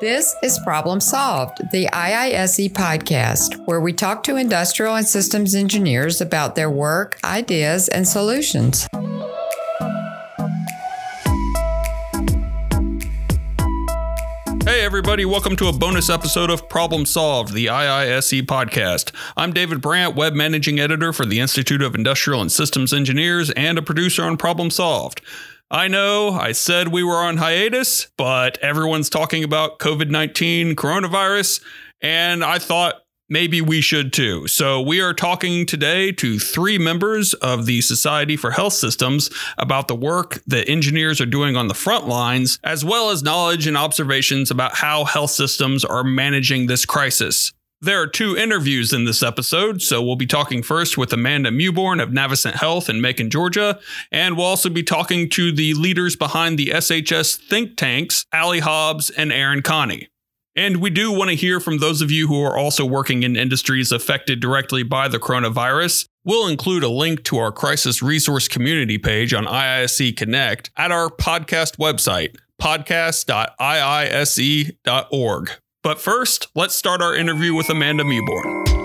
This is Problem Solved, the IISE podcast, where we talk to industrial and systems engineers about their work, ideas, and solutions. Hey, everybody, welcome to a bonus episode of Problem Solved, the IISE podcast. I'm David Brandt, web managing editor for the Institute of Industrial and Systems Engineers and a producer on Problem Solved. I know I said we were on hiatus, but everyone's talking about COVID 19 coronavirus, and I thought maybe we should too. So, we are talking today to three members of the Society for Health Systems about the work that engineers are doing on the front lines, as well as knowledge and observations about how health systems are managing this crisis. There are two interviews in this episode, so we'll be talking first with Amanda Mewborn of Navicent Health in Macon, Georgia, and we'll also be talking to the leaders behind the SHS think tanks, Allie Hobbs and Aaron Connie. And we do want to hear from those of you who are also working in industries affected directly by the coronavirus. We'll include a link to our crisis resource community page on IISE Connect at our podcast website, podcast.iise.org. But first, let's start our interview with Amanda Mewborn.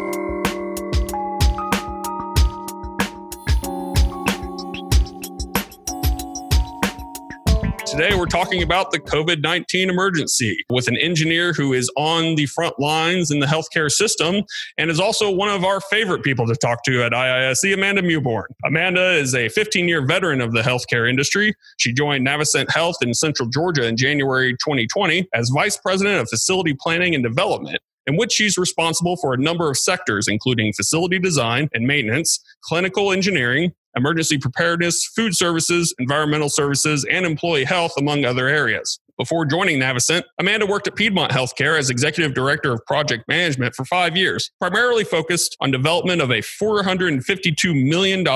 Today, we're talking about the COVID 19 emergency with an engineer who is on the front lines in the healthcare system and is also one of our favorite people to talk to at IISE, Amanda Mewborn. Amanda is a 15 year veteran of the healthcare industry. She joined Navicent Health in Central Georgia in January 2020 as Vice President of Facility Planning and Development in which she's responsible for a number of sectors, including facility design and maintenance, clinical engineering, emergency preparedness, food services, environmental services, and employee health, among other areas. Before joining Navicent, Amanda worked at Piedmont Healthcare as Executive Director of Project Management for five years, primarily focused on development of a $452 million,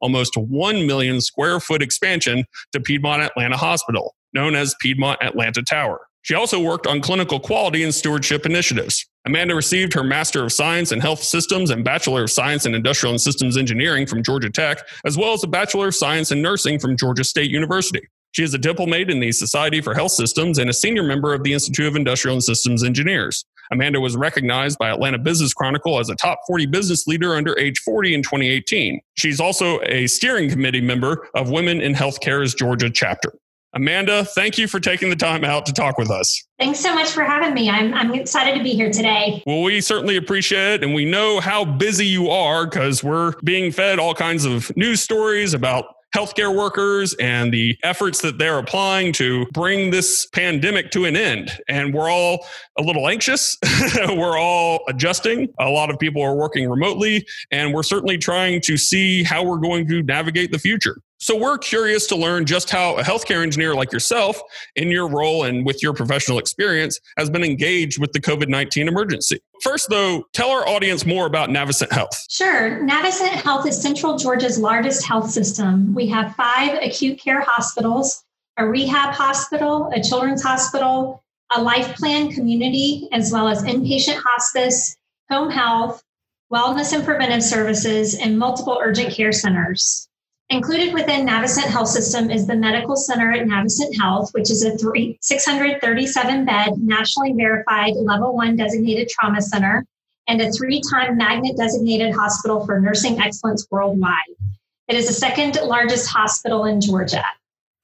almost 1 million square foot expansion to Piedmont Atlanta Hospital, known as Piedmont Atlanta Tower. She also worked on clinical quality and stewardship initiatives. Amanda received her Master of Science in Health Systems and Bachelor of Science in Industrial and Systems Engineering from Georgia Tech, as well as a Bachelor of Science in Nursing from Georgia State University. She is a diplomate in the Society for Health Systems and a senior member of the Institute of Industrial and Systems Engineers. Amanda was recognized by Atlanta Business Chronicle as a top 40 business leader under age 40 in 2018. She's also a steering committee member of Women in Healthcare's Georgia chapter. Amanda, thank you for taking the time out to talk with us. Thanks so much for having me. I'm, I'm excited to be here today. Well, we certainly appreciate it. And we know how busy you are because we're being fed all kinds of news stories about healthcare workers and the efforts that they're applying to bring this pandemic to an end. And we're all a little anxious. we're all adjusting. A lot of people are working remotely, and we're certainly trying to see how we're going to navigate the future. So we're curious to learn just how a healthcare engineer like yourself, in your role and with your professional experience, has been engaged with the COVID 19 emergency. First, though, tell our audience more about Navicent Health. Sure. Navicent Health is Central Georgia's largest health system. We have five acute care hospitals, a rehab hospital, a children's hospital, a life plan community, as well as inpatient hospice, home health, wellness and preventive services, and multiple urgent care centers. Included within Navicent Health System is the Medical Center at Navicent Health, which is a 637 bed, nationally verified level one designated trauma center and a three time magnet designated hospital for nursing excellence worldwide. It is the second largest hospital in Georgia.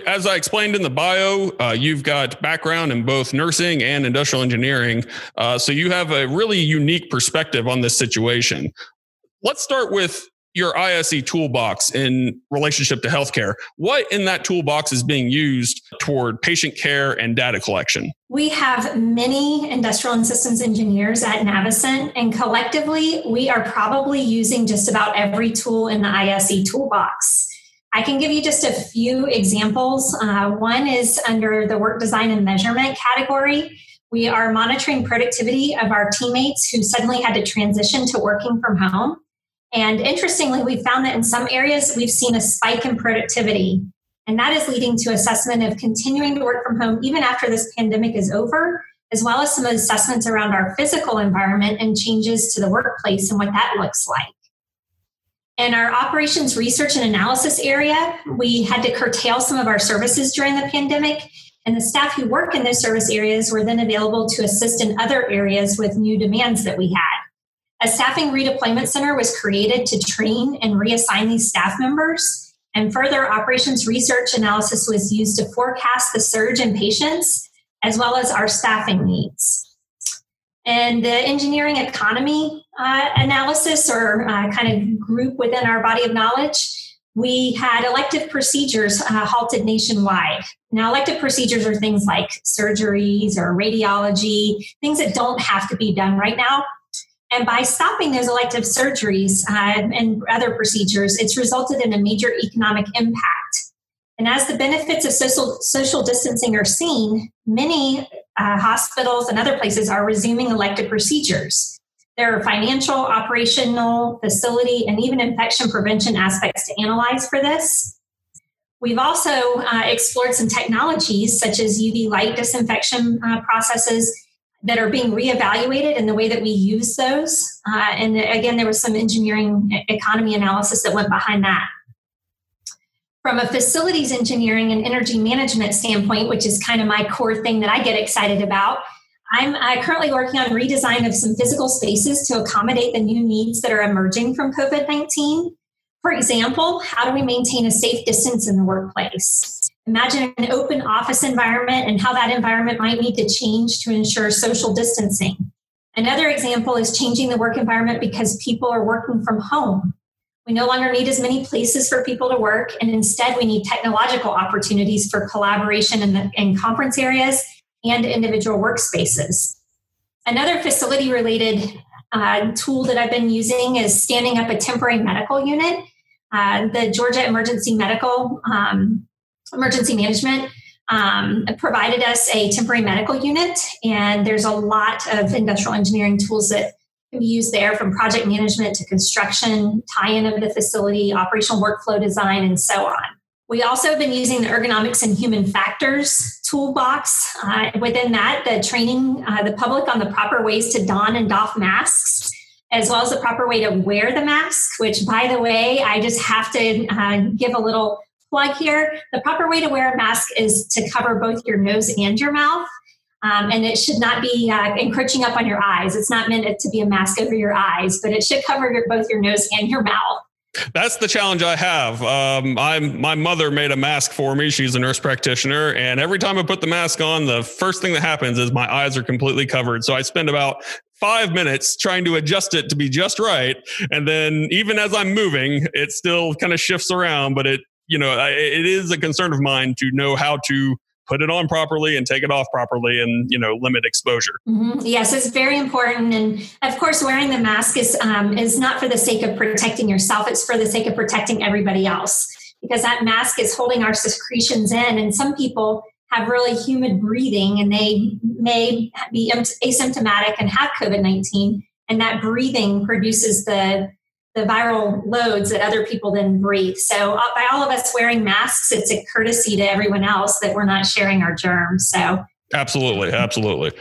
As I explained in the bio, uh, you've got background in both nursing and industrial engineering. Uh, so you have a really unique perspective on this situation. Let's start with your ISE toolbox in relationship to healthcare. What in that toolbox is being used toward patient care and data collection? We have many industrial and systems engineers at Navicent, and collectively, we are probably using just about every tool in the ISE toolbox. I can give you just a few examples. Uh, one is under the work design and measurement category. We are monitoring productivity of our teammates who suddenly had to transition to working from home. And interestingly, we found that in some areas we've seen a spike in productivity. And that is leading to assessment of continuing to work from home even after this pandemic is over, as well as some assessments around our physical environment and changes to the workplace and what that looks like. In our operations research and analysis area, we had to curtail some of our services during the pandemic. And the staff who work in those service areas were then available to assist in other areas with new demands that we had. A staffing redeployment center was created to train and reassign these staff members. And further operations research analysis was used to forecast the surge in patients as well as our staffing needs. And the engineering economy uh, analysis or uh, kind of group within our body of knowledge, we had elective procedures uh, halted nationwide. Now, elective procedures are things like surgeries or radiology, things that don't have to be done right now. And by stopping those elective surgeries uh, and other procedures, it's resulted in a major economic impact. And as the benefits of social, social distancing are seen, many uh, hospitals and other places are resuming elective procedures. There are financial, operational, facility, and even infection prevention aspects to analyze for this. We've also uh, explored some technologies such as UV light disinfection uh, processes that are being reevaluated in the way that we use those. Uh, and again, there was some engineering economy analysis that went behind that. From a facilities engineering and energy management standpoint, which is kind of my core thing that I get excited about, I'm uh, currently working on redesign of some physical spaces to accommodate the new needs that are emerging from COVID 19. For example, how do we maintain a safe distance in the workplace? Imagine an open office environment and how that environment might need to change to ensure social distancing. Another example is changing the work environment because people are working from home. We no longer need as many places for people to work, and instead, we need technological opportunities for collaboration in, the, in conference areas and individual workspaces. Another facility related uh, tool that I've been using is standing up a temporary medical unit. Uh, the Georgia Emergency Medical um, Emergency Management um, provided us a temporary medical unit, and there's a lot of industrial engineering tools that can be used there from project management to construction, tie in of the facility, operational workflow design, and so on. We also have been using the ergonomics and human factors toolbox. Uh, within that, the training uh, the public on the proper ways to don and doff masks, as well as the proper way to wear the mask, which, by the way, I just have to uh, give a little plug here. The proper way to wear a mask is to cover both your nose and your mouth. Um, and it should not be uh, encroaching up on your eyes. It's not meant to be a mask over your eyes, but it should cover your, both your nose and your mouth. That's the challenge I have. Um, I'm my mother made a mask for me. She's a nurse practitioner, and every time I put the mask on, the first thing that happens is my eyes are completely covered. So I spend about five minutes trying to adjust it to be just right, and then even as I'm moving, it still kind of shifts around. But it, you know, it is a concern of mine to know how to put it on properly and take it off properly and you know limit exposure. Mm-hmm. yes it's very important. And of course wearing the mask is um, is not for the sake of protecting yourself. It's for the sake of protecting everybody else. Because that mask is holding our secretions in. And some people have really humid breathing and they may be asymptomatic and have covid-19 and that breathing produces the the viral loads that other people then breathe. So, uh, by all of us wearing masks, it's a courtesy to everyone else that we're not sharing our germs. So, absolutely, absolutely.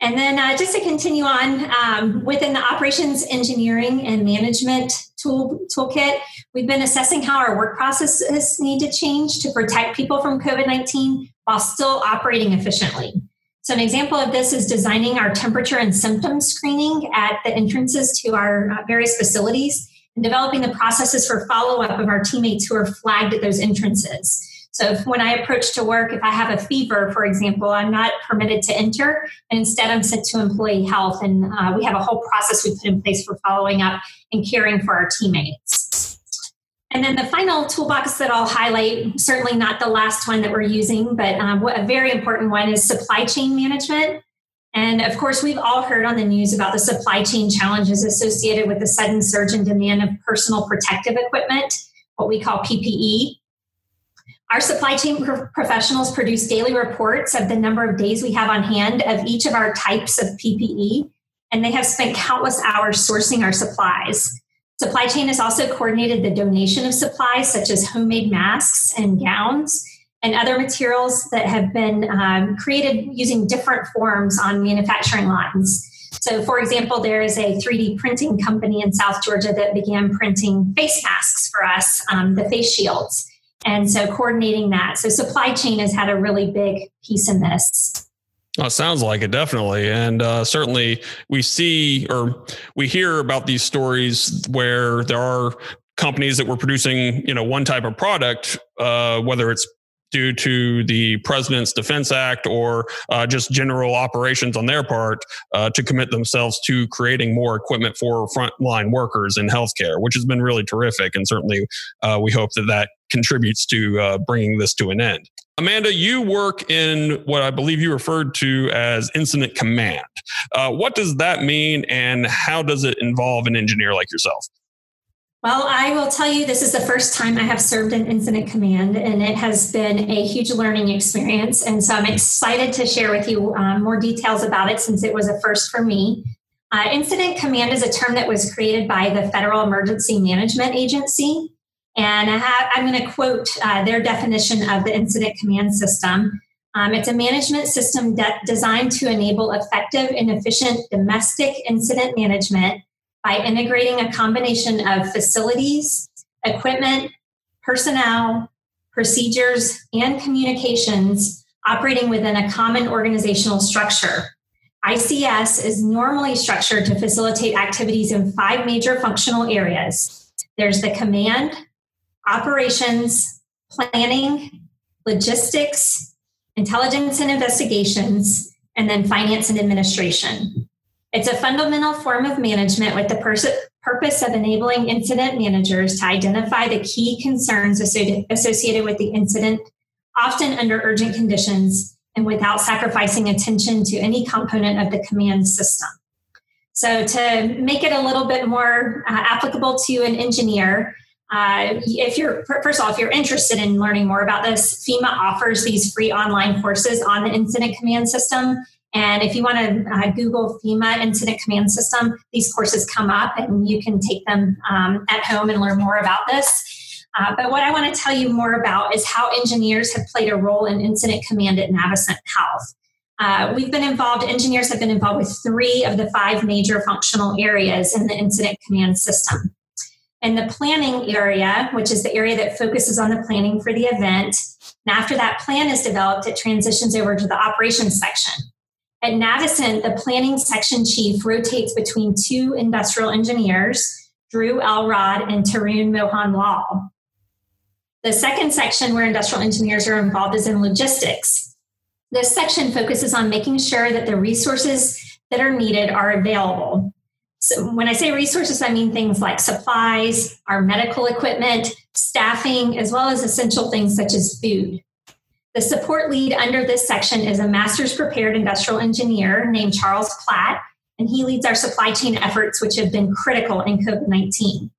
And then, uh, just to continue on um, within the operations engineering and management tool toolkit, we've been assessing how our work processes need to change to protect people from COVID nineteen while still operating efficiently. So, an example of this is designing our temperature and symptom screening at the entrances to our uh, various facilities and developing the processes for follow up of our teammates who are flagged at those entrances. So, if, when I approach to work, if I have a fever, for example, I'm not permitted to enter, and instead I'm sent to employee health. And uh, we have a whole process we put in place for following up and caring for our teammates. And then the final toolbox that I'll highlight, certainly not the last one that we're using, but um, a very important one is supply chain management. And of course, we've all heard on the news about the supply chain challenges associated with the sudden surge in demand of personal protective equipment, what we call PPE. Our supply chain pro- professionals produce daily reports of the number of days we have on hand of each of our types of PPE, and they have spent countless hours sourcing our supplies. Supply chain has also coordinated the donation of supplies such as homemade masks and gowns and other materials that have been um, created using different forms on manufacturing lines. So, for example, there is a 3D printing company in South Georgia that began printing face masks for us, um, the face shields. And so coordinating that. So supply chain has had a really big piece in this. Oh, sounds like it definitely, and uh, certainly we see or we hear about these stories where there are companies that were producing, you know, one type of product, uh, whether it's due to the president's defense act or uh, just general operations on their part uh, to commit themselves to creating more equipment for frontline workers in healthcare which has been really terrific and certainly uh, we hope that that contributes to uh, bringing this to an end Amanda, you work in what I believe you referred to as incident command. Uh, what does that mean, and how does it involve an engineer like yourself? Well, I will tell you, this is the first time I have served in incident command, and it has been a huge learning experience. And so I'm excited to share with you um, more details about it since it was a first for me. Uh, incident command is a term that was created by the Federal Emergency Management Agency. And I am going to quote uh, their definition of the incident command system. Um, it's a management system de- designed to enable effective and efficient domestic incident management by integrating a combination of facilities, equipment, personnel, procedures, and communications operating within a common organizational structure. ICS is normally structured to facilitate activities in five major functional areas. There's the command, operations, planning, logistics, intelligence and investigations, and then finance and administration. It's a fundamental form of management with the pers- purpose of enabling incident managers to identify the key concerns associated with the incident, often under urgent conditions and without sacrificing attention to any component of the command system. So, to make it a little bit more uh, applicable to an engineer, uh, if you're first of all, if you're interested in learning more about this, FEMA offers these free online courses on the incident command system. And if you want to uh, Google FEMA Incident Command System, these courses come up and you can take them um, at home and learn more about this. Uh, but what I want to tell you more about is how engineers have played a role in incident command at Navicent Health. Uh, we've been involved, engineers have been involved with three of the five major functional areas in the incident command system. In the planning area, which is the area that focuses on the planning for the event, and after that plan is developed, it transitions over to the operations section. At Navicent, the planning section chief rotates between two industrial engineers, Drew Elrod and Tarun Mohan Lal. The second section where industrial engineers are involved is in logistics. This section focuses on making sure that the resources that are needed are available. So when I say resources, I mean things like supplies, our medical equipment, staffing, as well as essential things such as food. The support lead under this section is a master's prepared industrial engineer named Charles Platt, and he leads our supply chain efforts, which have been critical in COVID 19.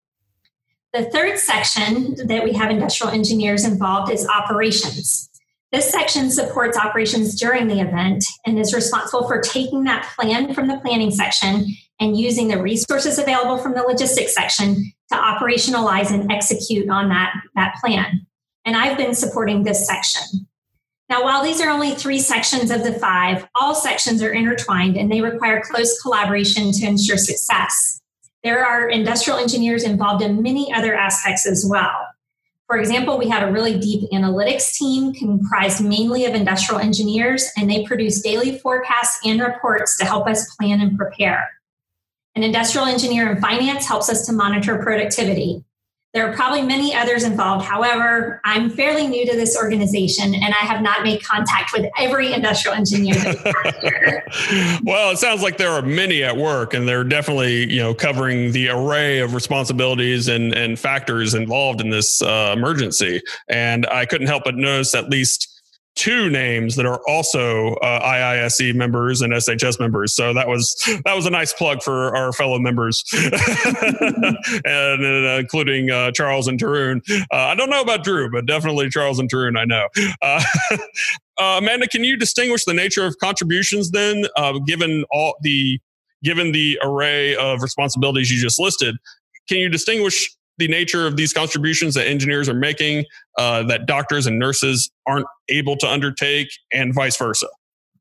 The third section that we have industrial engineers involved is operations. This section supports operations during the event and is responsible for taking that plan from the planning section and using the resources available from the logistics section to operationalize and execute on that, that plan. And I've been supporting this section. Now, while these are only three sections of the five, all sections are intertwined and they require close collaboration to ensure success. There are industrial engineers involved in many other aspects as well. For example, we have a really deep analytics team comprised mainly of industrial engineers, and they produce daily forecasts and reports to help us plan and prepare. An industrial engineer in finance helps us to monitor productivity. There are probably many others involved. However, I'm fairly new to this organization and I have not made contact with every industrial engineer well, it sounds like there are many at work and they're definitely, you know, covering the array of responsibilities and, and factors involved in this uh, emergency. And I couldn't help but notice at least two names that are also uh, IISE members and SHS members. So that was that was a nice plug for our fellow members, and uh, including uh, Charles and Tarun. Uh, I don't know about Drew, but definitely Charles and Tarun. I know. Uh, uh, Amanda, can you distinguish the nature of contributions then, given all the given the array of responsibilities you just listed? Can you distinguish the nature of these contributions that engineers are making uh, that doctors and nurses aren't able to undertake, and vice versa?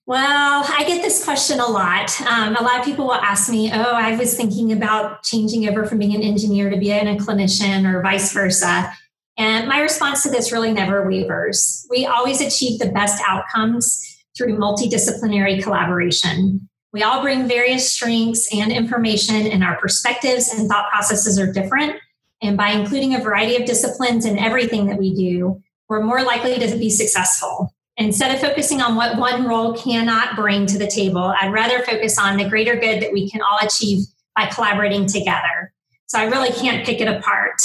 Well, I get this question a lot. Um, a lot of people will ask me, Oh, I was thinking about changing over from being an engineer to being a clinician or vice versa. And my response to this really never wavers. We always achieve the best outcomes through multidisciplinary collaboration. We all bring various strengths and information, and our perspectives and thought processes are different. And by including a variety of disciplines in everything that we do, we're more likely to be successful. Instead of focusing on what one role cannot bring to the table, I'd rather focus on the greater good that we can all achieve by collaborating together. So I really can't pick it apart.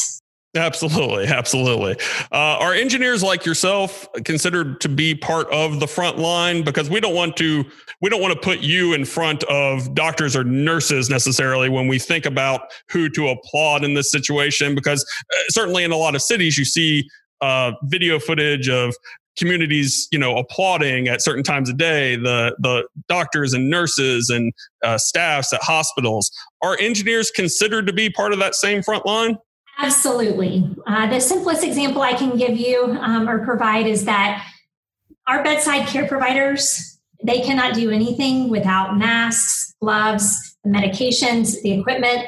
Absolutely, absolutely. Uh, are engineers like yourself considered to be part of the front line? Because we don't want to we don't want to put you in front of doctors or nurses necessarily when we think about who to applaud in this situation. Because uh, certainly in a lot of cities, you see uh, video footage of communities, you know, applauding at certain times of day the the doctors and nurses and uh, staffs at hospitals. Are engineers considered to be part of that same front line? Absolutely. Uh, the simplest example I can give you um, or provide is that our bedside care providers they cannot do anything without masks, gloves, the medications, the equipment,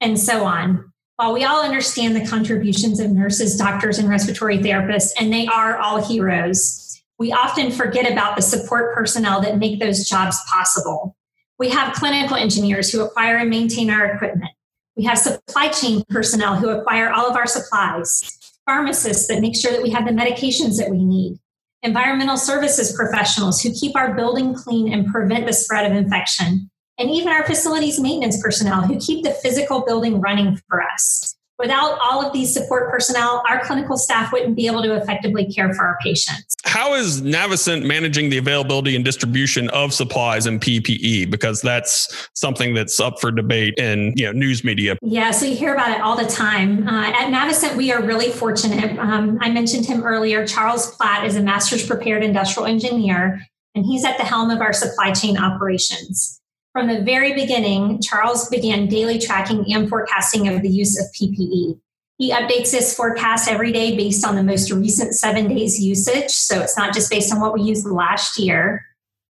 and so on. While we all understand the contributions of nurses, doctors, and respiratory therapists, and they are all heroes, we often forget about the support personnel that make those jobs possible. We have clinical engineers who acquire and maintain our equipment. We have supply chain personnel who acquire all of our supplies, pharmacists that make sure that we have the medications that we need, environmental services professionals who keep our building clean and prevent the spread of infection, and even our facilities maintenance personnel who keep the physical building running for us. Without all of these support personnel, our clinical staff wouldn't be able to effectively care for our patients. How is Navicent managing the availability and distribution of supplies and PPE? Because that's something that's up for debate in you know news media. Yeah, so you hear about it all the time. Uh, at Navicent, we are really fortunate. Um, I mentioned him earlier. Charles Platt is a master's prepared industrial engineer, and he's at the helm of our supply chain operations. From the very beginning, Charles began daily tracking and forecasting of the use of PPE. He updates his forecast every day based on the most recent seven days usage. So it's not just based on what we used last year.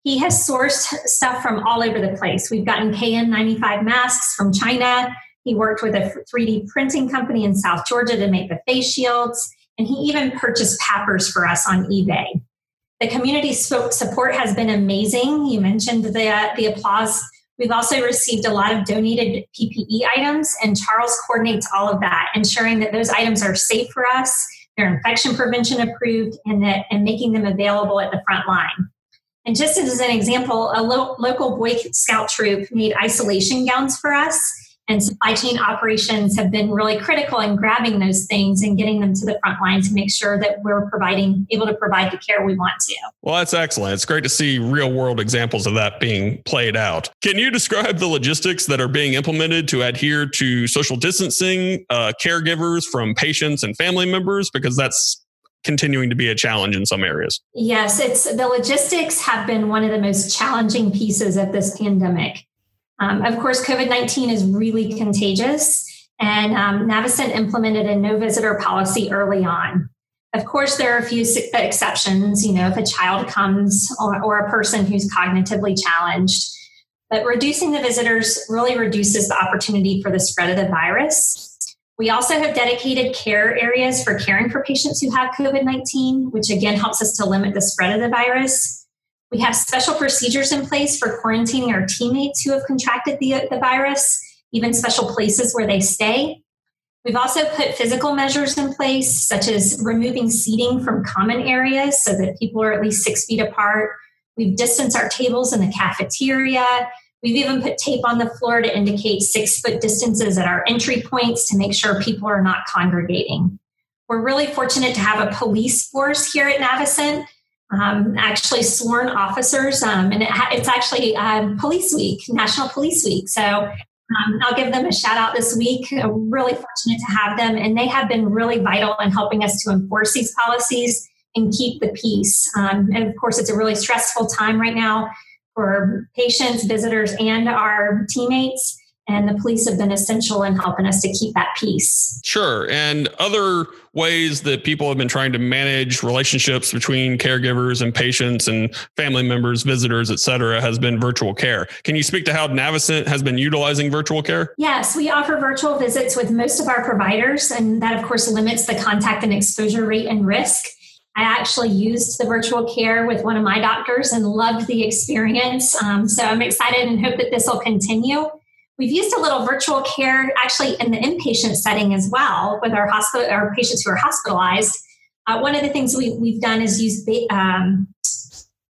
He has sourced stuff from all over the place. We've gotten KN95 masks from China. He worked with a 3D printing company in South Georgia to make the face shields. And he even purchased PAPRs for us on eBay. The community support has been amazing. You mentioned the, the applause. We've also received a lot of donated PPE items, and Charles coordinates all of that, ensuring that those items are safe for us, they're infection prevention approved, and, that, and making them available at the front line. And just as an example, a lo- local Boy Scout troop made isolation gowns for us and supply chain operations have been really critical in grabbing those things and getting them to the front line to make sure that we're providing able to provide the care we want to. Well, that's excellent. It's great to see real world examples of that being played out. Can you describe the logistics that are being implemented to adhere to social distancing, uh, caregivers from patients and family members? Because that's continuing to be a challenge in some areas. Yes, it's the logistics have been one of the most challenging pieces of this pandemic. Um, of course, COVID 19 is really contagious, and um, Navicent implemented a no visitor policy early on. Of course, there are a few exceptions, you know, if a child comes or, or a person who's cognitively challenged. But reducing the visitors really reduces the opportunity for the spread of the virus. We also have dedicated care areas for caring for patients who have COVID 19, which again helps us to limit the spread of the virus. We have special procedures in place for quarantining our teammates who have contracted the, the virus, even special places where they stay. We've also put physical measures in place, such as removing seating from common areas so that people are at least six feet apart. We've distanced our tables in the cafeteria. We've even put tape on the floor to indicate six foot distances at our entry points to make sure people are not congregating. We're really fortunate to have a police force here at Navicent um, actually sworn officers, um, and it ha- it's actually um, Police Week, National Police Week. So um, I'll give them a shout out this week. I'm really fortunate to have them, and they have been really vital in helping us to enforce these policies and keep the peace. Um, and of course, it's a really stressful time right now for patients, visitors, and our teammates. And the police have been essential in helping us to keep that peace. Sure. And other ways that people have been trying to manage relationships between caregivers and patients and family members, visitors, et cetera, has been virtual care. Can you speak to how Navicent has been utilizing virtual care? Yes, we offer virtual visits with most of our providers, and that, of course, limits the contact and exposure rate and risk. I actually used the virtual care with one of my doctors and loved the experience. Um, so I'm excited and hope that this will continue. We've used a little virtual care actually in the inpatient setting as well with our hospital, our patients who are hospitalized. Uh, one of the things we, we've done is use ba- um,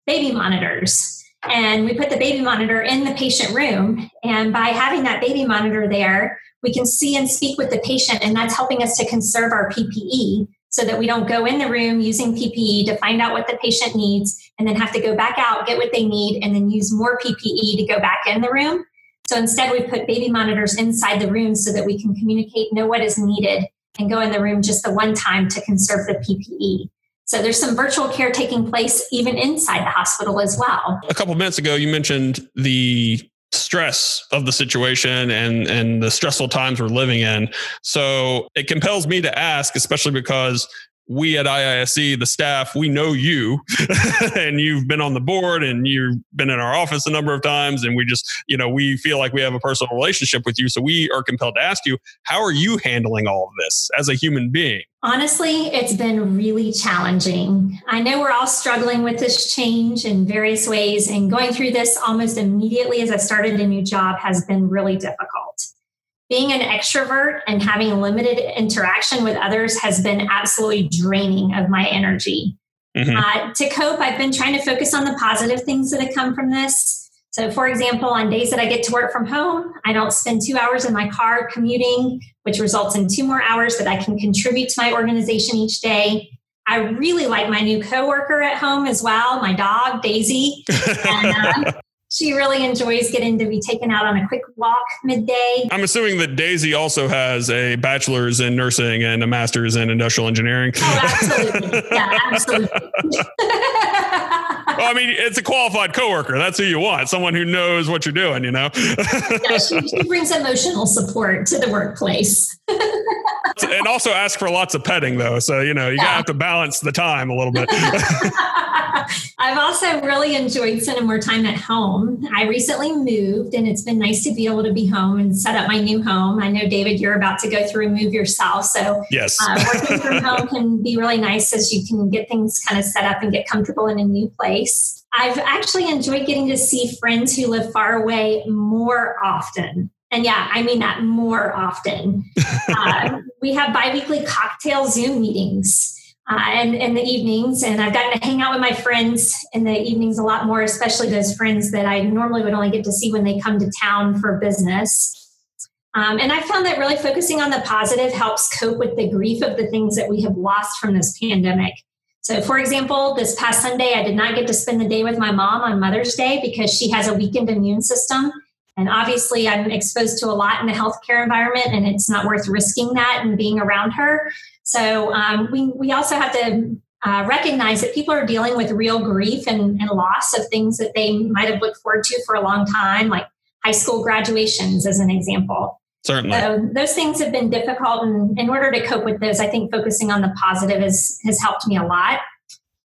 baby monitors. And we put the baby monitor in the patient room. And by having that baby monitor there, we can see and speak with the patient, and that's helping us to conserve our PPE so that we don't go in the room using PPE to find out what the patient needs and then have to go back out, get what they need, and then use more PPE to go back in the room. So instead, we put baby monitors inside the room so that we can communicate, know what is needed, and go in the room just the one time to conserve the PPE. So there's some virtual care taking place even inside the hospital as well. A couple of minutes ago, you mentioned the stress of the situation and and the stressful times we're living in. So it compels me to ask, especially because we at IISE, the staff, we know you and you've been on the board and you've been in our office a number of times. And we just, you know, we feel like we have a personal relationship with you. So we are compelled to ask you, how are you handling all of this as a human being? Honestly, it's been really challenging. I know we're all struggling with this change in various ways, and going through this almost immediately as I started a new job has been really difficult being an extrovert and having limited interaction with others has been absolutely draining of my energy. Mm-hmm. Uh, to cope, I've been trying to focus on the positive things that have come from this. So, for example, on days that I get to work from home, I don't spend two hours in my car commuting, which results in two more hours that I can contribute to my organization each day. I really like my new coworker at home as well, my dog, Daisy. And, uh, she really enjoys getting to be taken out on a quick walk midday. I'm assuming that Daisy also has a bachelor's in nursing and a master's in industrial engineering. Oh, absolutely. yeah, absolutely. well, I mean, it's a qualified coworker. That's who you want. Someone who knows what you're doing, you know? yeah, she, she brings emotional support to the workplace. and also ask for lots of petting though. So, you know, you yeah. gotta have to balance the time a little bit. I've also really enjoyed spending more time at home. I recently moved and it's been nice to be able to be home and set up my new home. I know, David, you're about to go through and move yourself. So, yes, uh, working from home can be really nice as you can get things kind of set up and get comfortable in a new place. I've actually enjoyed getting to see friends who live far away more often. And yeah, I mean that more often. uh, we have biweekly cocktail Zoom meetings uh, and in the evenings. And I've gotten to hang out with my friends in the evenings a lot more, especially those friends that I normally would only get to see when they come to town for business. Um, and I found that really focusing on the positive helps cope with the grief of the things that we have lost from this pandemic. So, for example, this past Sunday, I did not get to spend the day with my mom on Mother's Day because she has a weakened immune system. And obviously, I'm exposed to a lot in the healthcare environment, and it's not worth risking that and being around her. So um, we, we also have to uh, recognize that people are dealing with real grief and, and loss of things that they might have looked forward to for a long time, like high school graduations, as an example. Certainly. So those things have been difficult. And in order to cope with those, I think focusing on the positive has, has helped me a lot.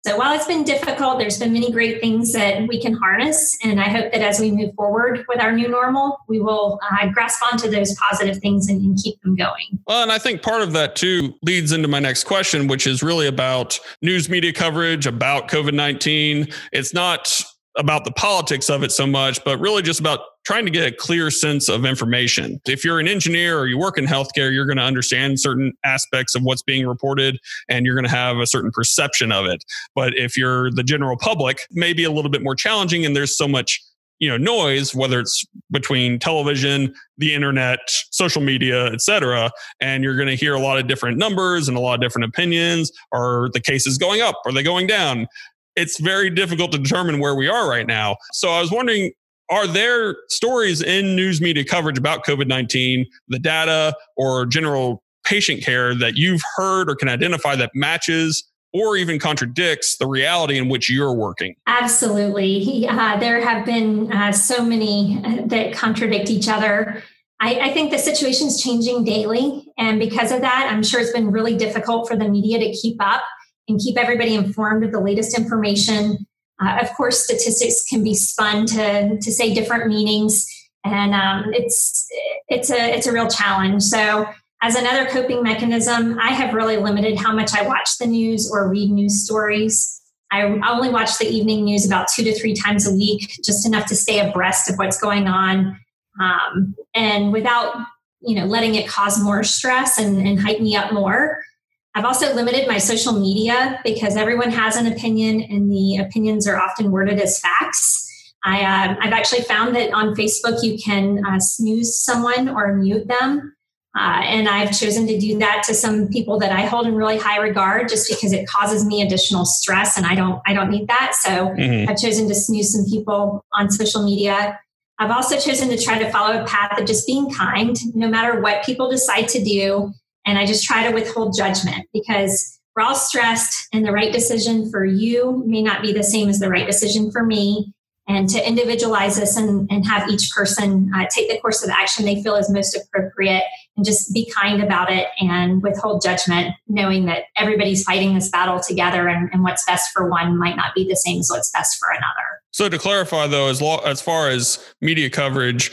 So while it's been difficult, there's been many great things that we can harness. And I hope that as we move forward with our new normal, we will uh, grasp onto those positive things and, and keep them going. Well, and I think part of that too leads into my next question, which is really about news media coverage about COVID 19. It's not about the politics of it so much, but really just about trying to get a clear sense of information. If you're an engineer or you work in healthcare, you're going to understand certain aspects of what's being reported and you're going to have a certain perception of it. But if you're the general public, maybe a little bit more challenging and there's so much you know noise whether it's between television the internet social media etc and you're going to hear a lot of different numbers and a lot of different opinions are the cases going up are they going down it's very difficult to determine where we are right now. So I was wondering, are there stories in news media coverage about COVID 19, the data or general patient care that you've heard or can identify that matches or even contradicts the reality in which you're working? Absolutely. Uh, there have been uh, so many uh, that contradict each other. I, I think the situation is changing daily. And because of that, I'm sure it's been really difficult for the media to keep up and keep everybody informed of the latest information. Uh, of course, statistics can be spun to, to say different meanings, and um, it's it's a it's a real challenge. So, as another coping mechanism, I have really limited how much I watch the news or read news stories. I only watch the evening news about two to three times a week, just enough to stay abreast of what's going on, um, and without you know letting it cause more stress and, and hype me up more. I've also limited my social media because everyone has an opinion, and the opinions are often worded as facts. I, uh, actually found that on Facebook you can uh, snooze someone or mute them. Uh, and I've chosen to do that to some people that I hold in really high regard just because it causes me additional stress and I don't I don't need that. So mm-hmm. I've chosen to snooze some people on social media. I've also chosen to try to follow a path of just being kind, no matter what people decide to do. And I just try to withhold judgment because we're all stressed and the right decision for you may not be the same as the right decision for me and to individualize this and, and have each person uh, take the course of action they feel is most appropriate and just be kind about it and withhold judgment, knowing that everybody's fighting this battle together and, and what's best for one might not be the same as what's best for another. So, to clarify though, as, lo- as far as media coverage,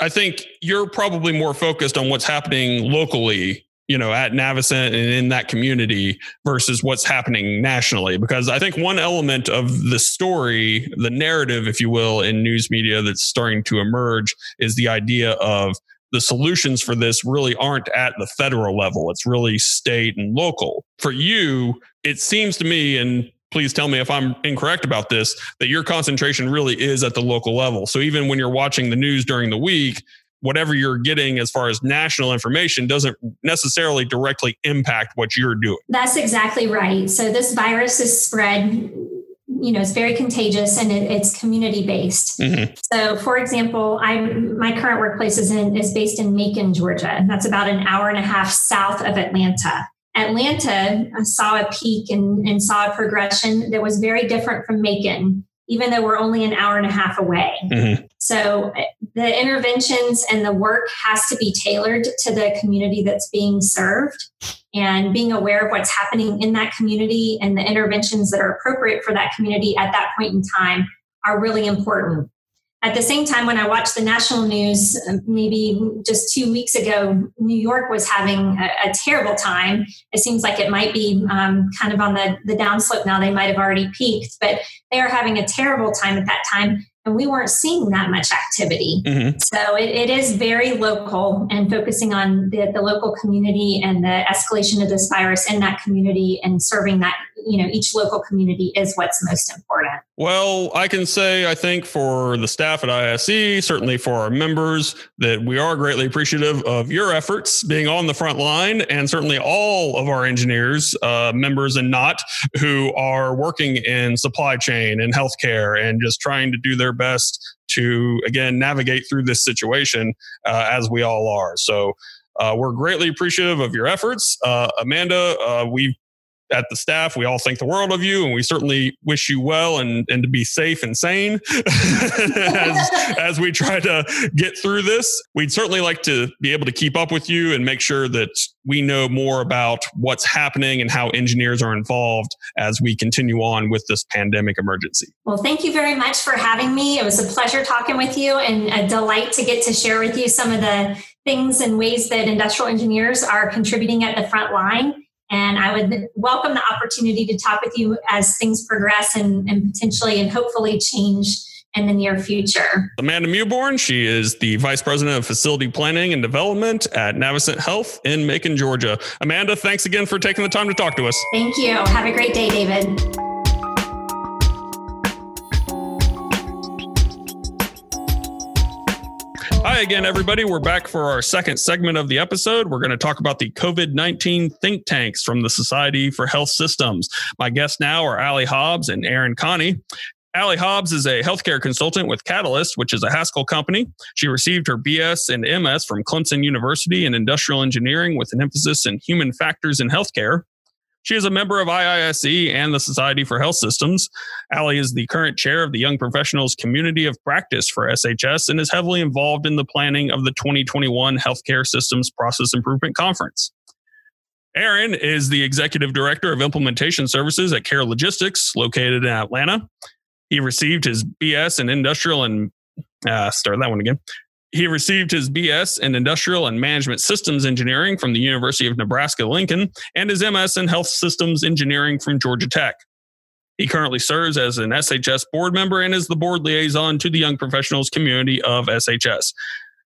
I think you're probably more focused on what's happening locally you know, at Navicent and in that community versus what's happening nationally. Because I think one element of the story, the narrative, if you will, in news media that's starting to emerge is the idea of the solutions for this really aren't at the federal level. It's really state and local. For you, it seems to me, and please tell me if I'm incorrect about this, that your concentration really is at the local level. So even when you're watching the news during the week, whatever you're getting as far as national information doesn't necessarily directly impact what you're doing. That's exactly right. So this virus is spread, you know, it's very contagious and it, it's community based. Mm-hmm. So, for example, I'm my current workplace is in is based in Macon, Georgia. and That's about an hour and a half south of Atlanta. Atlanta saw a peak and, and saw a progression that was very different from Macon even though we're only an hour and a half away. Mm-hmm. So eh, the interventions and the work has to be tailored to the community that's being served. And being aware of what's happening in that community and the interventions that are appropriate for that community at that point in time are really important. At the same time, when I watched the national news, um, maybe just two weeks ago, New York was having a, a terrible time. It seems like it might be um, kind of on the, the downslope now. They might have already peaked, but they are having a terrible time at that time and we weren't seeing that much activity. Mm-hmm. So it, it is very local and focusing on the, the local community and the escalation of this virus in that community and serving that, you know, each local community is what's most important. Well, I can say, I think for the staff at ISE, certainly for our members, that we are greatly appreciative of your efforts being on the front line and certainly all of our engineers, uh, members and not, who are working in supply chain and healthcare and just trying to do their best to again navigate through this situation uh, as we all are. So uh, we're greatly appreciative of your efforts, uh, Amanda. Uh, we at the staff, we all think the world of you, and we certainly wish you well and, and to be safe and sane as, as we try to get through this. We'd certainly like to be able to keep up with you and make sure that we know more about what's happening and how engineers are involved as we continue on with this pandemic emergency. Well, thank you very much for having me. It was a pleasure talking with you and a delight to get to share with you some of the things and ways that industrial engineers are contributing at the front line. And I would welcome the opportunity to talk with you as things progress and, and potentially and hopefully change in the near future. Amanda Mewborn, she is the Vice President of Facility Planning and Development at Navicent Health in Macon, Georgia. Amanda, thanks again for taking the time to talk to us. Thank you. Have a great day, David. Hi again, everybody. We're back for our second segment of the episode. We're going to talk about the COVID 19 think tanks from the Society for Health Systems. My guests now are Allie Hobbs and Aaron Connie. Allie Hobbs is a healthcare consultant with Catalyst, which is a Haskell company. She received her BS and MS from Clemson University in industrial engineering with an emphasis in human factors in healthcare. She is a member of IISE and the Society for Health Systems. Allie is the current chair of the Young Professionals Community of Practice for SHS and is heavily involved in the planning of the 2021 Healthcare Systems Process Improvement Conference. Aaron is the executive director of implementation services at Care Logistics, located in Atlanta. He received his BS in industrial and uh, start that one again. He received his BS in Industrial and Management Systems Engineering from the University of Nebraska Lincoln and his MS in Health Systems Engineering from Georgia Tech. He currently serves as an SHS board member and is the board liaison to the young professionals community of SHS.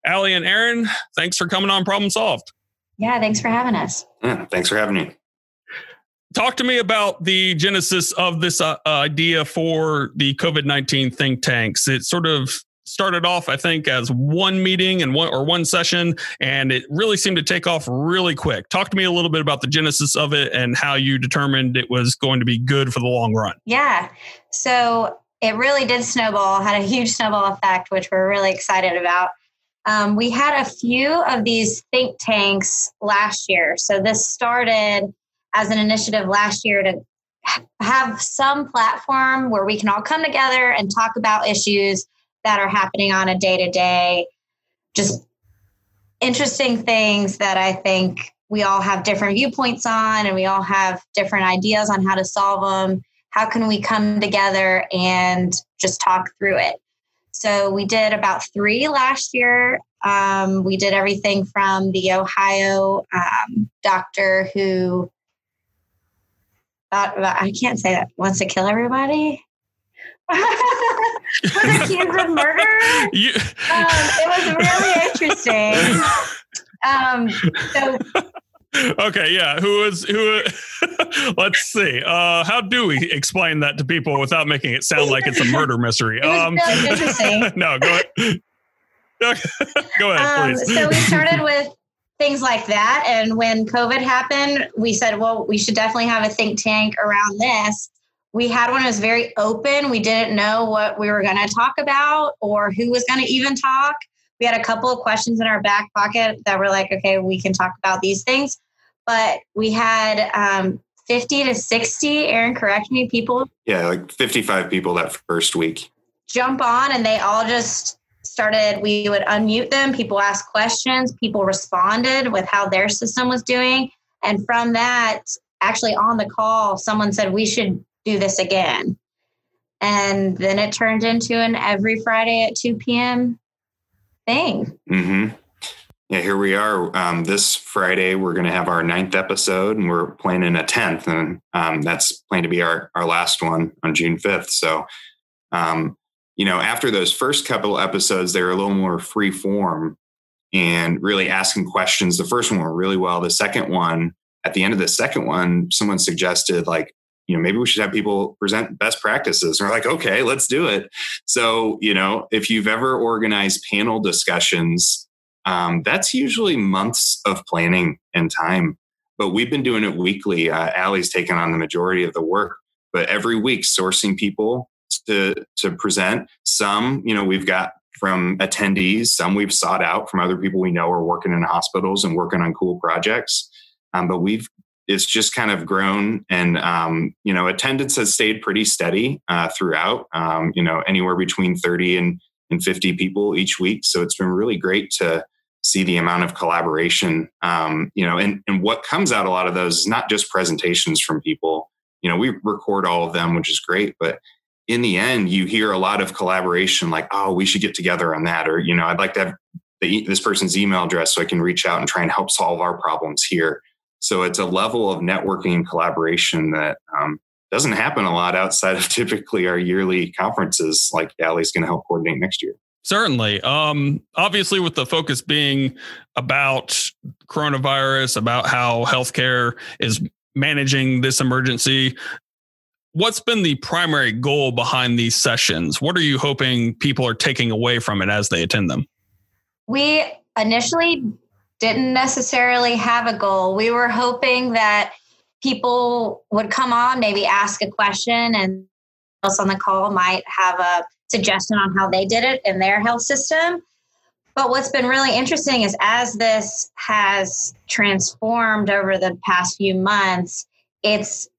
Allie and Aaron, thanks for coming on Problem Solved. Yeah, thanks for having us. Yeah, thanks for having me. Talk to me about the genesis of this uh, idea for the COVID 19 think tanks. It sort of started off, I think, as one meeting and one or one session, and it really seemed to take off really quick. Talk to me a little bit about the genesis of it and how you determined it was going to be good for the long run. Yeah. So it really did snowball, had a huge snowball effect, which we're really excited about. Um, we had a few of these think tanks last year. So this started as an initiative last year to have some platform where we can all come together and talk about issues that are happening on a day to day, just interesting things that I think we all have different viewpoints on and we all have different ideas on how to solve them. How can we come together and just talk through it? So we did about three last year. Um, we did everything from the Ohio um, doctor who thought about, I can't say that, wants to kill everybody. was accused of murder. You- um, it was really interesting. Um, so okay, yeah. Who is who? let's see. Uh, how do we explain that to people without making it sound like it's a murder mystery? It um, really interesting. no, go ahead. go ahead, um, please. So we started with things like that, and when COVID happened, we said, well, we should definitely have a think tank around this we had one that was very open. We didn't know what we were going to talk about or who was going to even talk. We had a couple of questions in our back pocket that were like, okay, we can talk about these things. But we had um, 50 to 60, Aaron, correct me, people. Yeah, like 55 people that first week. Jump on and they all just started, we would unmute them. People asked questions, people responded with how their system was doing. And from that, actually on the call, someone said we should do this again. And then it turned into an every Friday at 2 p.m. thing. Mm-hmm. Yeah, here we are. Um, this Friday, we're going to have our ninth episode, and we're planning a tenth, and um, that's planned to be our our last one on June fifth. So, um, you know, after those first couple episodes, they were a little more free form and really asking questions. The first one went really well. The second one, at the end of the second one, someone suggested like, you know, maybe we should have people present best practices. And we're like, okay, let's do it. So, you know, if you've ever organized panel discussions, um, that's usually months of planning and time. But we've been doing it weekly. Uh, Allie's taken on the majority of the work, but every week sourcing people to to present. Some, you know, we've got from attendees. Some we've sought out from other people we know are working in hospitals and working on cool projects. Um, but we've it's just kind of grown and um, you know attendance has stayed pretty steady uh, throughout. Um, you know anywhere between 30 and, and 50 people each week. So it's been really great to see the amount of collaboration um, you know and, and what comes out a lot of those is not just presentations from people. You know we record all of them which is great but in the end you hear a lot of collaboration like oh we should get together on that or you know i'd like to have the, this person's email address so i can reach out and try and help solve our problems here so it's a level of networking and collaboration that um, doesn't happen a lot outside of typically our yearly conferences, like Allie's going to help coordinate next year. Certainly. Um, obviously, with the focus being about coronavirus, about how healthcare is managing this emergency, what's been the primary goal behind these sessions? What are you hoping people are taking away from it as they attend them? We initially didn't necessarily have a goal. We were hoping that people would come on, maybe ask a question, and else on the call might have a suggestion on how they did it in their health system. But what's been really interesting is as this has transformed over the past few months, it's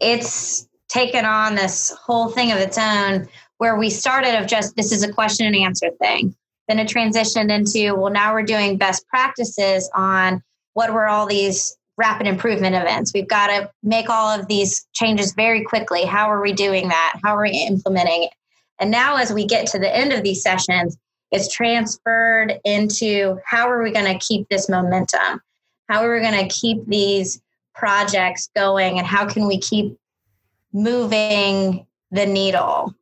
it's taken on this whole thing of its own where we started of just this is a question and answer thing. Then it transitioned into, well, now we're doing best practices on what were all these rapid improvement events. We've got to make all of these changes very quickly. How are we doing that? How are we implementing it? And now, as we get to the end of these sessions, it's transferred into how are we going to keep this momentum? How are we going to keep these projects going? And how can we keep moving the needle?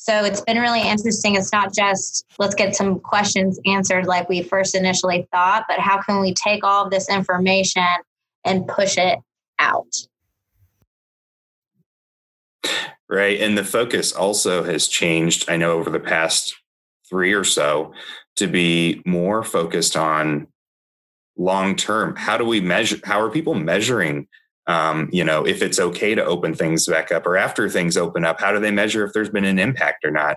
So it's been really interesting. It's not just let's get some questions answered like we first initially thought, but how can we take all of this information and push it out? Right. And the focus also has changed, I know, over the past three or so to be more focused on long term. How do we measure? How are people measuring um, you know, if it's okay to open things back up or after things open up, how do they measure if there's been an impact or not?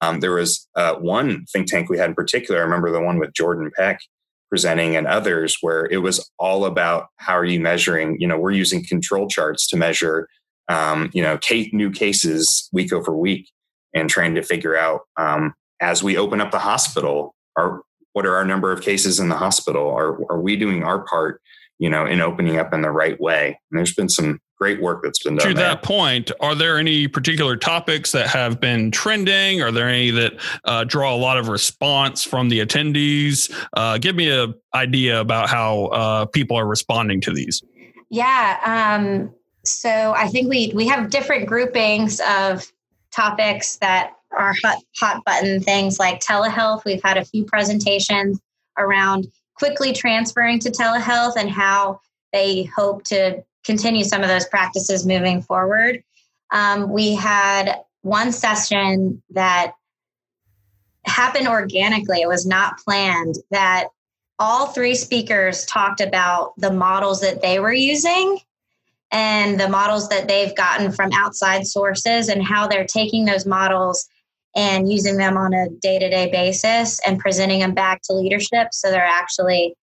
Um, there was uh, one think tank we had in particular. I remember the one with Jordan Peck presenting and others where it was all about how are you measuring, you know, we're using control charts to measure, um, you know, case, new cases week over week and trying to figure out um, as we open up the hospital, are, what are our number of cases in the hospital? Are, are we doing our part you know, in opening up in the right way. And there's been some great work that's been done. To there. that point, are there any particular topics that have been trending? Are there any that uh, draw a lot of response from the attendees? Uh, give me an idea about how uh, people are responding to these. Yeah. Um, so I think we we have different groupings of topics that are hot hot button things like telehealth. We've had a few presentations around quickly transferring to telehealth and how they hope to continue some of those practices moving forward. Um, we had one session that happened organically, it was not planned, that all three speakers talked about the models that they were using and the models that they've gotten from outside sources and how they're taking those models and using them on a day to day basis and presenting them back to leadership so they're actually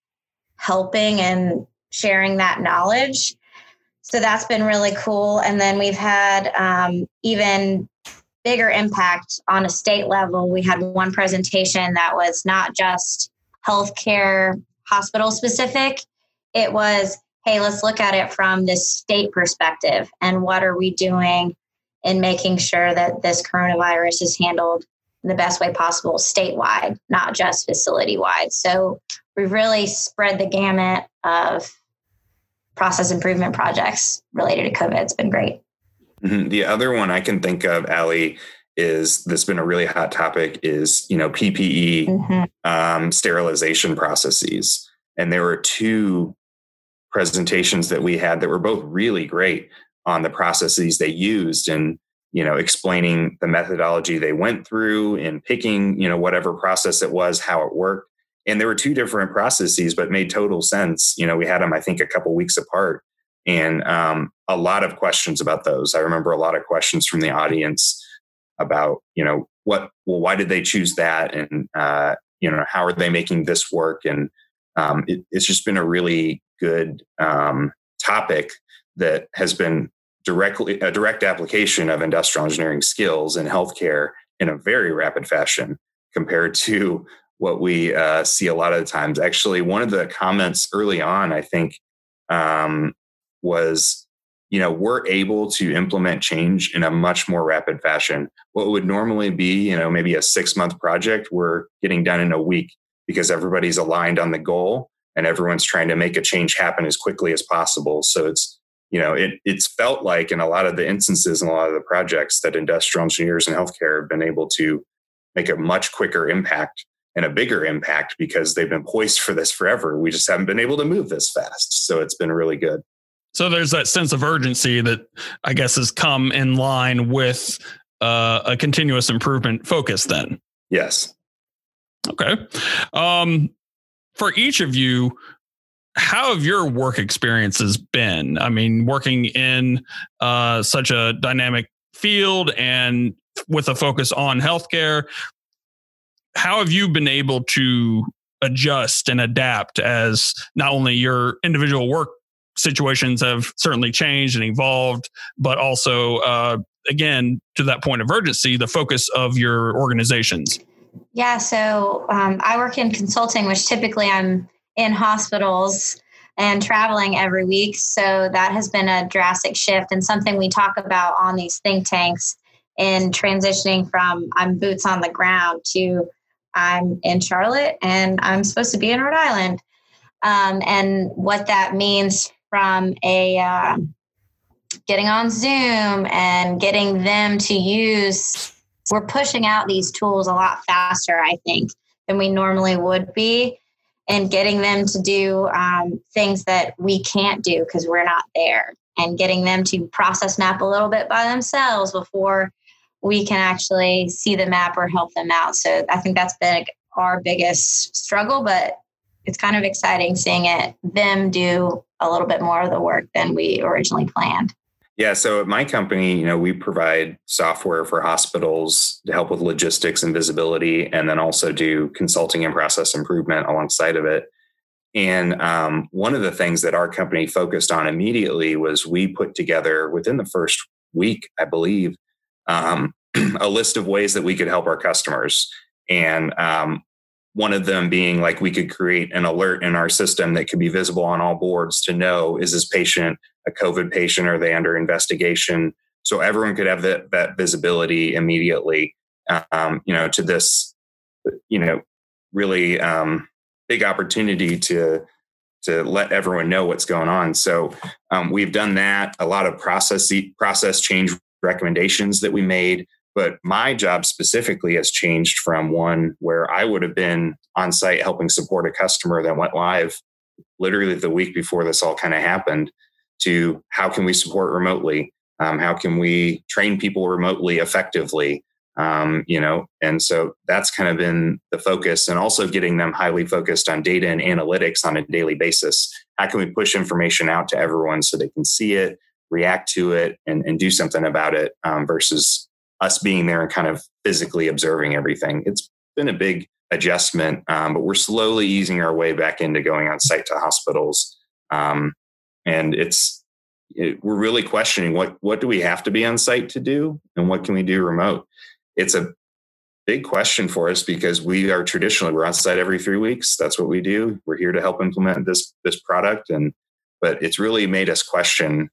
helping and sharing that knowledge. So that's been really cool. And then we've had um, even bigger impact on a state level. We had one presentation that was not just healthcare hospital specific, it was hey, let's look at it from this state perspective and what are we doing in making sure that this coronavirus is handled in the best way possible statewide, not just facility wide. So we've really spread the gamut of process improvement projects related to COVID. It's been great. Mm-hmm. The other one I can think of, Allie, is that's been a really hot topic is you know PPE mm-hmm. um, sterilization processes, and there were two presentations that we had that were both really great on the processes they used and you know explaining the methodology they went through and picking you know whatever process it was how it worked. And there were two different processes but made total sense. You know we had them i think a couple weeks apart. And um, a lot of questions about those. I remember a lot of questions from the audience about you know what well why did they choose that? And uh, you know how are they making this work? And um, it, it's just been a really good um, topic that has been directly a direct application of industrial engineering skills in healthcare in a very rapid fashion compared to what we uh, see a lot of the times. Actually, one of the comments early on, I think, um, was, you know, we're able to implement change in a much more rapid fashion. What would normally be, you know, maybe a six month project, we're getting done in a week because everybody's aligned on the goal and everyone's trying to make a change happen as quickly as possible. So it's you know, it, it's felt like in a lot of the instances and a lot of the projects that industrial engineers and healthcare have been able to make a much quicker impact and a bigger impact because they've been poised for this forever. We just haven't been able to move this fast. So it's been really good. So there's that sense of urgency that I guess has come in line with uh, a continuous improvement focus then. Yes. Okay. Um, for each of you, how have your work experiences been? I mean, working in uh, such a dynamic field and with a focus on healthcare, how have you been able to adjust and adapt as not only your individual work situations have certainly changed and evolved, but also, uh, again, to that point of urgency, the focus of your organizations. Yeah, so um, I work in consulting, which typically I'm in hospitals and traveling every week. So that has been a drastic shift and something we talk about on these think tanks in transitioning from I'm boots on the ground to I'm in Charlotte and I'm supposed to be in Rhode Island. Um, and what that means from a uh, getting on Zoom and getting them to use, we're pushing out these tools a lot faster, I think, than we normally would be and getting them to do um, things that we can't do because we're not there and getting them to process map a little bit by themselves before we can actually see the map or help them out. So i think that's been our biggest struggle but it's kind of exciting seeing it them do a little bit more of the work than we originally planned yeah, so at my company, you know, we provide software for hospitals to help with logistics and visibility, and then also do consulting and process improvement alongside of it. And um, one of the things that our company focused on immediately was we put together within the first week, I believe, um, a list of ways that we could help our customers. And um, one of them being like we could create an alert in our system that could be visible on all boards to know is this patient a COVID patient? Are they under investigation? So everyone could have that, that visibility immediately, um, you know, to this, you know, really um, big opportunity to to let everyone know what's going on. So um, we've done that. A lot of process process change recommendations that we made. But my job specifically has changed from one where I would have been on site helping support a customer that went live literally the week before this all kind of happened to how can we support remotely? Um, how can we train people remotely effectively? Um, you know, and so that's kind of been the focus, and also getting them highly focused on data and analytics on a daily basis. How can we push information out to everyone so they can see it, react to it, and, and do something about it um, versus us being there and kind of physically observing everything? It's been a big adjustment, um, but we're slowly easing our way back into going on site to hospitals. Um, and it's it, we're really questioning what what do we have to be on site to do and what can we do remote? It's a big question for us because we are traditionally we're on site every three weeks. That's what we do. We're here to help implement this this product. And but it's really made us question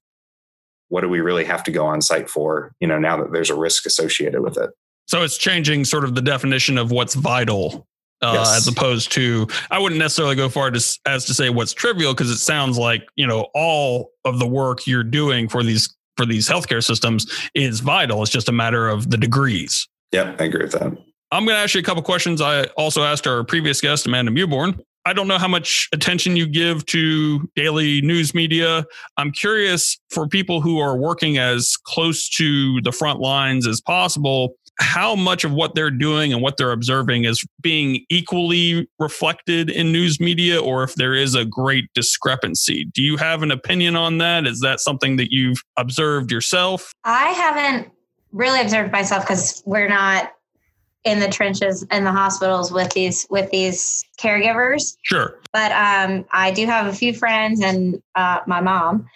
what do we really have to go on site for you know now that there's a risk associated with it. So it's changing sort of the definition of what's vital uh, yes. as opposed to I wouldn't necessarily go far as, as to say what's trivial because it sounds like you know all of the work you're doing for these for these healthcare systems is vital. It's just a matter of the degrees. Yep, I agree with that. I'm going to ask you a couple questions. I also asked our previous guest Amanda Mewborn. I don't know how much attention you give to daily news media. I'm curious for people who are working as close to the front lines as possible how much of what they're doing and what they're observing is being equally reflected in news media or if there is a great discrepancy. Do you have an opinion on that? Is that something that you've observed yourself? I haven't really observed myself because we're not in the trenches in the hospitals with these with these caregivers. Sure. But um, I do have a few friends and uh, my mom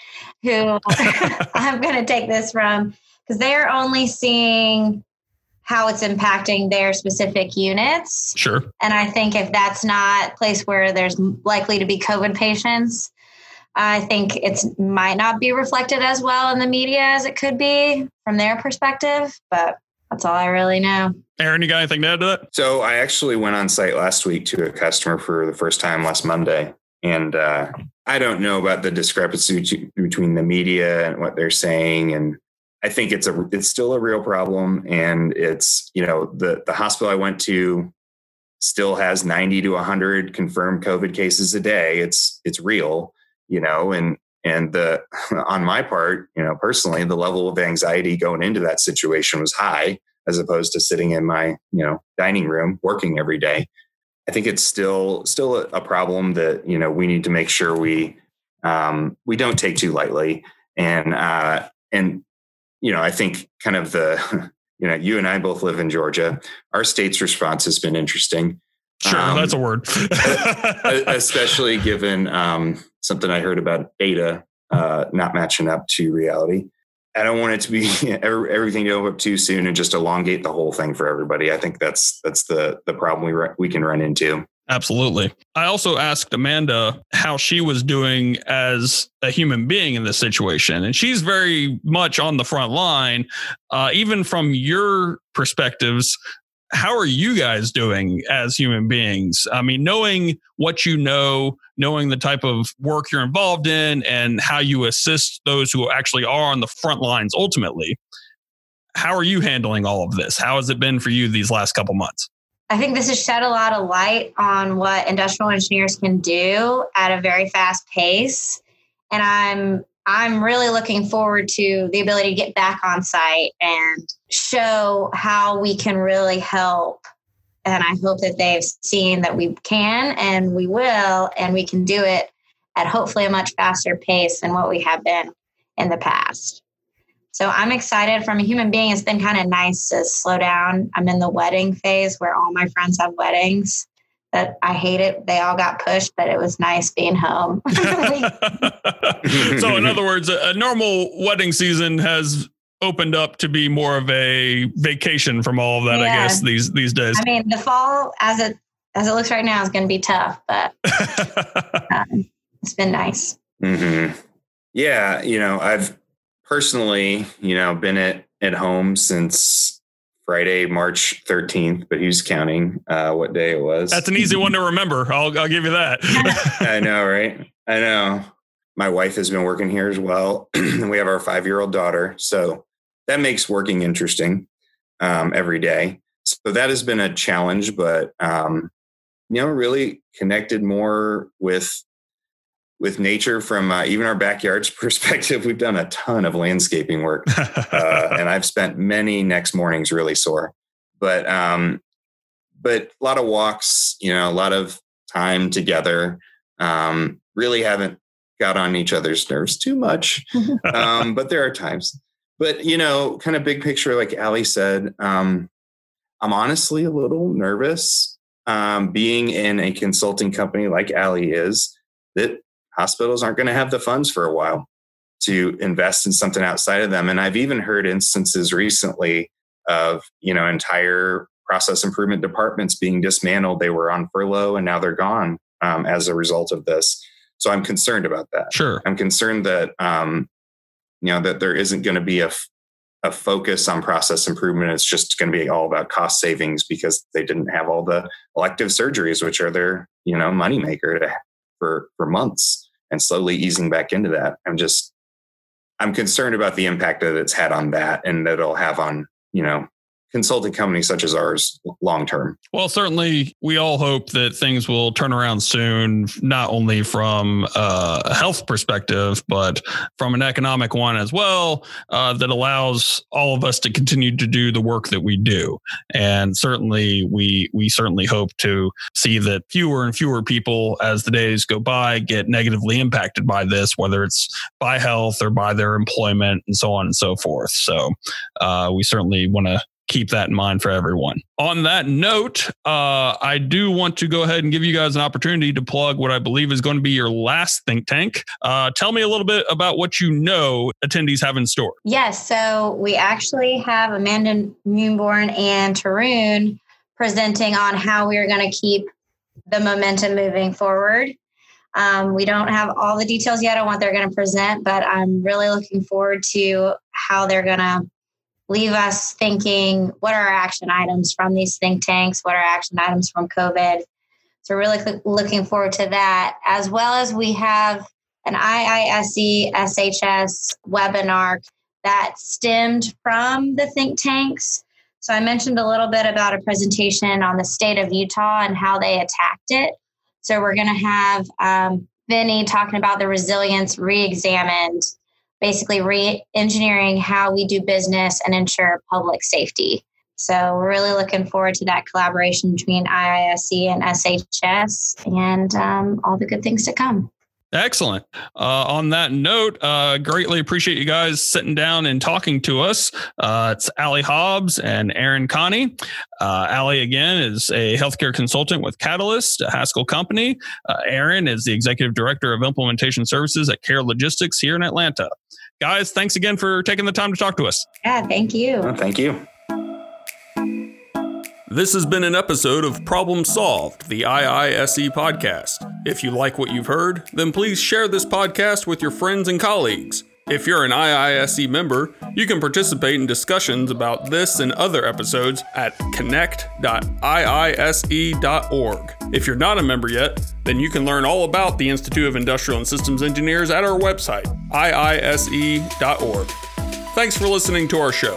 who I'm going to take this from because they're only seeing how it's impacting their specific units. Sure. And I think if that's not a place where there's likely to be COVID patients, I think it might not be reflected as well in the media as it could be from their perspective. But that's all I really know. Aaron, you got anything to add to that? So I actually went on site last week to a customer for the first time last Monday. And uh, I don't know about the discrepancy between the media and what they're saying and I think it's a it's still a real problem, and it's you know the the hospital I went to still has 90 to 100 confirmed COVID cases a day. It's it's real, you know, and and the on my part, you know, personally, the level of anxiety going into that situation was high as opposed to sitting in my you know dining room working every day. I think it's still still a, problem that you know we need to make sure we um, we don't take too lightly and uh, and you know, I think kind of the, you know, you and I both live in Georgia. Our state's response has been interesting. Sure, um, that's a word. especially given um, something I heard about data uh, not matching up to reality. I don't want it to be everything to go up too soon and just elongate the whole thing for everybody. I think that's that's the the problem we re- we can run into. Absolutely. I also asked Amanda how she was doing as a human being in this situation, and she's very much on the front line. Uh, even from your perspectives, how are you guys doing as human beings? I mean, knowing what you know, knowing the type of work you're involved in, and how you assist those who actually are on the front lines ultimately. How are you handling all of this? How has it been for you these last couple months? I think this has shed a lot of light on what industrial engineers can do at a very fast pace. And I'm I'm really looking forward to the ability to get back on site and show how we can really help. And I hope that they've seen that we can and we will, and we can do it at hopefully a much faster pace than what we have been in the past. So I'm excited from a human being. It's been kind of nice to slow down. I'm in the wedding phase where all my friends have weddings that I hate it. They all got pushed, but it was nice being home. so, in other words, a, a normal wedding season has opened up to be more of a vacation from all of that. Yeah. I guess these these days. I mean, the fall as it as it looks right now is going to be tough, but um, it's been nice. Mm-hmm. Yeah, you know, I've personally, you know, been at at home since Friday, March 13th, but who's counting uh, what day it was? That's an easy one to remember. I'll, I'll give you that. I know, right? I know. My wife has been working here as well. we have our five year old daughter. So that makes working interesting um, every day. So that has been a challenge, but, um, you know, really connected more with with nature from uh, even our backyard's perspective we've done a ton of landscaping work. Uh, and i've spent many next mornings really sore. But um but a lot of walks you know a lot of time together um really haven't got on each other's nerves too much. Um but there are times. But you know kind of big picture like Allie said um i'm honestly a little nervous um being in a consulting company like Allie is that hospitals aren't going to have the funds for a while to invest in something outside of them. And I've even heard instances recently of, you know, entire process improvement departments being dismantled. They were on furlough and now they're gone um, as a result of this. So I'm concerned about that. Sure. I'm concerned that, um, you know, that there isn't going to be a, a focus on process improvement. It's just going to be all about cost savings because they didn't have all the elective surgeries, which are their, you know, moneymaker to, for, for months and slowly easing back into that. I'm just, I'm concerned about the impact that it's had on that and that it'll have on, you know, consulting companies such as ours long term? Well, certainly we all hope that things will turn around soon, not only from a health perspective, but from an economic one as well, uh, that allows all of us to continue to do the work that we do. And certainly we we certainly hope to see that fewer and fewer people as the days go by get negatively impacted by this, whether it's by health or by their employment and so on and so forth. So uh, we certainly want to keep that in mind for everyone. On that note, uh, I do want to go ahead and give you guys an opportunity to plug what I believe is going to be your last think tank. Uh, tell me a little bit about what you know attendees have in store. Yes, so we actually have Amanda Mewborn and Tarun presenting on how we are going to keep the momentum moving forward. Um, we don't have all the details yet on what they're going to present, but I'm really looking forward to how they're going to leave us thinking what are our action items from these think tanks? What are action items from COVID? So, really looking forward to that, as well as we have an IISE SHS webinar that stemmed from the think tanks. So, I mentioned a little bit about a presentation on the state of Utah and how they attacked it. So, we're going to have um, Vinny talking about the resilience re examined basically re engineering how we do business and ensure public safety. So we're really looking forward to that collaboration between IISE and SHS and um, all the good things to come. Excellent. Uh, on that note, uh, greatly appreciate you guys sitting down and talking to us. Uh, it's Allie Hobbs and Aaron Connie. Uh, Allie, again, is a healthcare consultant with Catalyst, a Haskell company. Uh, Aaron is the executive director of implementation services at Care Logistics here in Atlanta. Guys, thanks again for taking the time to talk to us. Yeah, thank you. Well, thank you. This has been an episode of Problem Solved, the IISE podcast. If you like what you've heard, then please share this podcast with your friends and colleagues. If you're an IISE member, you can participate in discussions about this and other episodes at connect.iise.org. If you're not a member yet, then you can learn all about the Institute of Industrial and Systems Engineers at our website, iise.org. Thanks for listening to our show.